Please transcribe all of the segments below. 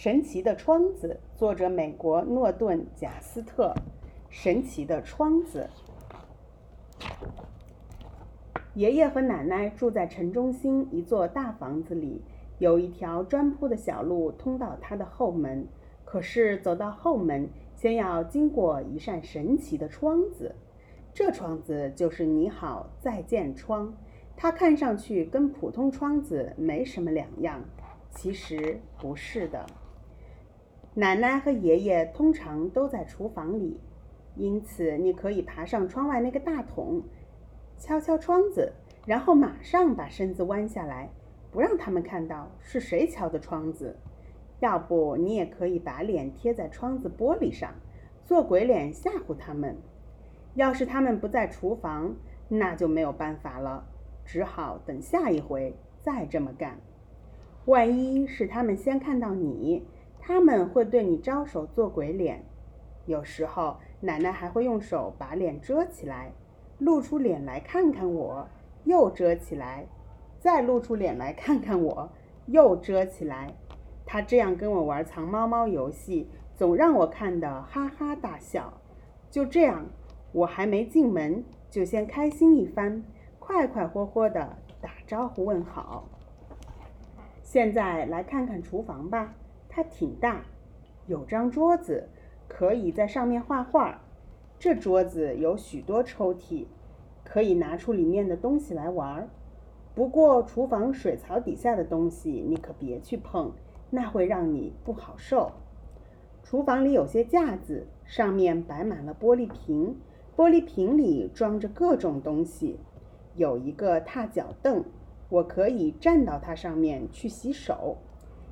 神奇的窗子，作者美国诺顿·贾斯特。神奇的窗子。爷爷和奶奶住在城中心一座大房子里，有一条砖铺的小路通到他的后门。可是走到后门，先要经过一扇神奇的窗子。这窗子就是“你好，再见”窗。它看上去跟普通窗子没什么两样，其实不是的。奶奶和爷爷通常都在厨房里，因此你可以爬上窗外那个大桶，敲敲窗子，然后马上把身子弯下来，不让他们看到是谁敲的窗子。要不，你也可以把脸贴在窗子玻璃上，做鬼脸吓唬他们。要是他们不在厨房，那就没有办法了。只好等下一回再这么干。万一是他们先看到你，他们会对你招手做鬼脸。有时候奶奶还会用手把脸遮起来，露出脸来看看我，又遮起来，再露出脸来看看我，又遮起来。她这样跟我玩藏猫猫游戏，总让我看得哈哈大笑。就这样，我还没进门，就先开心一番。快快活活的打招呼问好。现在来看看厨房吧，它挺大，有张桌子，可以在上面画画。这桌子有许多抽屉，可以拿出里面的东西来玩。不过厨房水槽底下的东西你可别去碰，那会让你不好受。厨房里有些架子，上面摆满了玻璃瓶，玻璃瓶里装着各种东西。有一个踏脚凳，我可以站到它上面去洗手。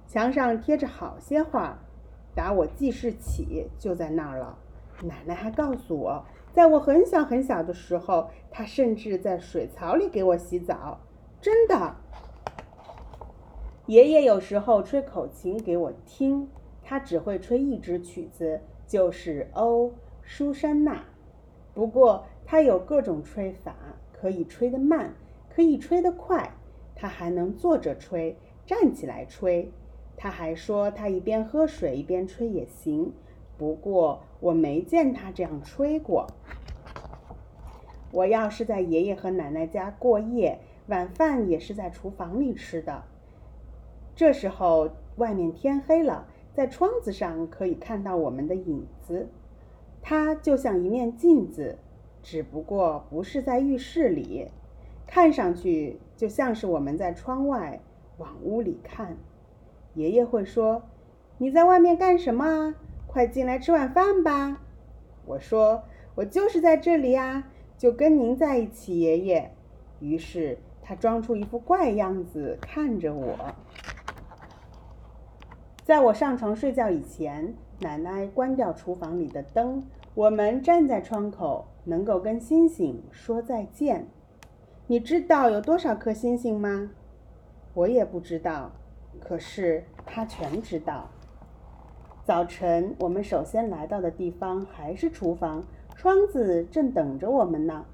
墙上贴着好些画，打我记事起就在那儿了。奶奶还告诉我，在我很小很小的时候，她甚至在水槽里给我洗澡。真的。爷爷有时候吹口琴给我听，他只会吹一支曲子，就是《欧，舒珊娜》。不过他有各种吹法。可以吹得慢，可以吹得快。他还能坐着吹，站起来吹。他还说他一边喝水一边吹也行。不过我没见他这样吹过。我要是在爷爷和奶奶家过夜，晚饭也是在厨房里吃的。这时候外面天黑了，在窗子上可以看到我们的影子。它就像一面镜子。只不过不是在浴室里，看上去就像是我们在窗外往屋里看。爷爷会说：“你在外面干什么？快进来吃晚饭吧。”我说：“我就是在这里呀，就跟您在一起，爷爷。”于是他装出一副怪样子看着我。在我上床睡觉以前，奶奶关掉厨房里的灯，我们站在窗口。能够跟星星说再见，你知道有多少颗星星吗？我也不知道，可是他全知道。早晨，我们首先来到的地方还是厨房，窗子正等着我们呢。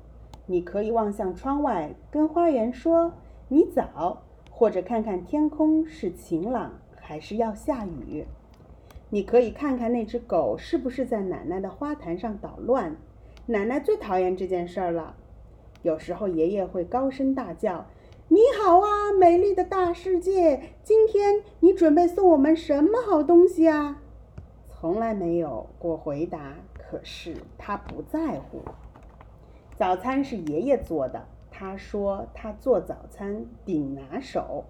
你可以望向窗外，跟花园说“你早”，或者看看天空是晴朗还是要下雨。你可以看看那只狗是不是在奶奶的花坛上捣乱。奶奶最讨厌这件事儿了。有时候爷爷会高声大叫：“你好啊，美丽的大世界！今天你准备送我们什么好东西啊？”从来没有过回答，可是他不在乎。早餐是爷爷做的，他说他做早餐顶拿手。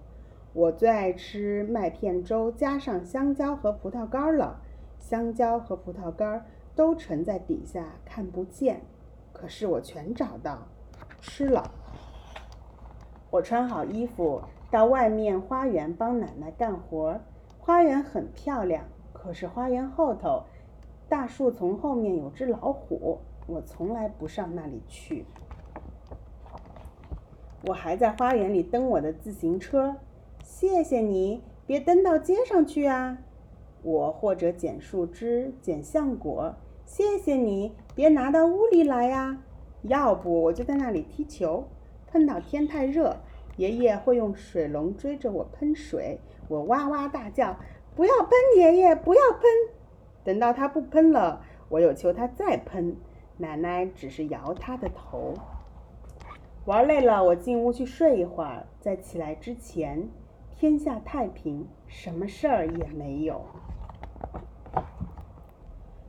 我最爱吃麦片粥，加上香蕉和葡萄干了。香蕉和葡萄干。都沉在底下看不见，可是我全找到，吃了。我穿好衣服到外面花园帮奶奶干活。花园很漂亮，可是花园后头大树丛后面有只老虎，我从来不上那里去。我还在花园里蹬我的自行车，谢谢你，别蹬到街上去啊。我或者捡树枝、捡橡果，谢谢你，别拿到屋里来呀。要不我就在那里踢球。碰到天太热，爷爷会用水龙追着我喷水，我哇哇大叫，不要喷，爷爷，不要喷。等到他不喷了，我又求他再喷，奶奶只是摇他的头。玩累了，我进屋去睡一会儿，在起来之前，天下太平，什么事儿也没有。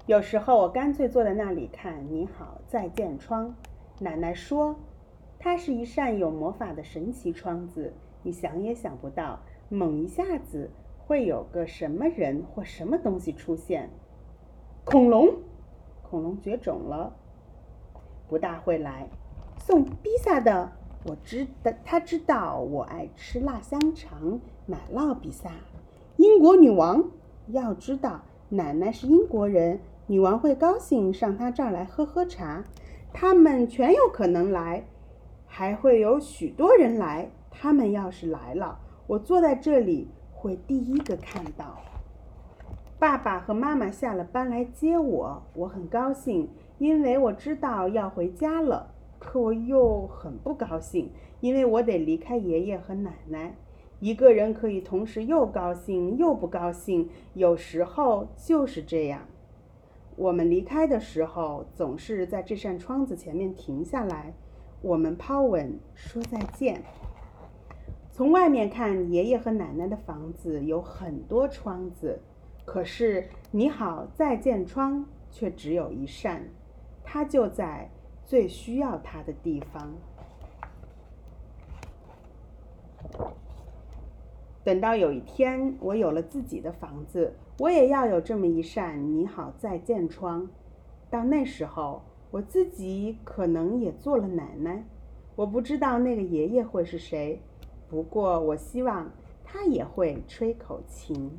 有时候我干脆坐在那里看《你好，再见》窗。奶奶说，它是一扇有魔法的神奇窗子，你想也想不到，猛一下子会有个什么人或什么东西出现。恐龙，恐龙绝种了，不大会来。送披萨的，我知道，他知道我爱吃辣香肠、奶酪披萨。英国女王，要知道，奶奶是英国人。女王会高兴上她这儿来喝喝茶，他们全有可能来，还会有许多人来。他们要是来了，我坐在这里会第一个看到。爸爸和妈妈下了班来接我，我很高兴，因为我知道要回家了。可我又很不高兴，因为我得离开爷爷和奶奶。一个人可以同时又高兴又不高兴，有时候就是这样。我们离开的时候，总是在这扇窗子前面停下来，我们抛吻说再见。从外面看，爷爷和奶奶的房子有很多窗子，可是你好再见窗却只有一扇，它就在最需要它的地方。等到有一天我有了自己的房子。我也要有这么一扇你好再见窗，到那时候，我自己可能也做了奶奶。我不知道那个爷爷会是谁，不过我希望他也会吹口琴。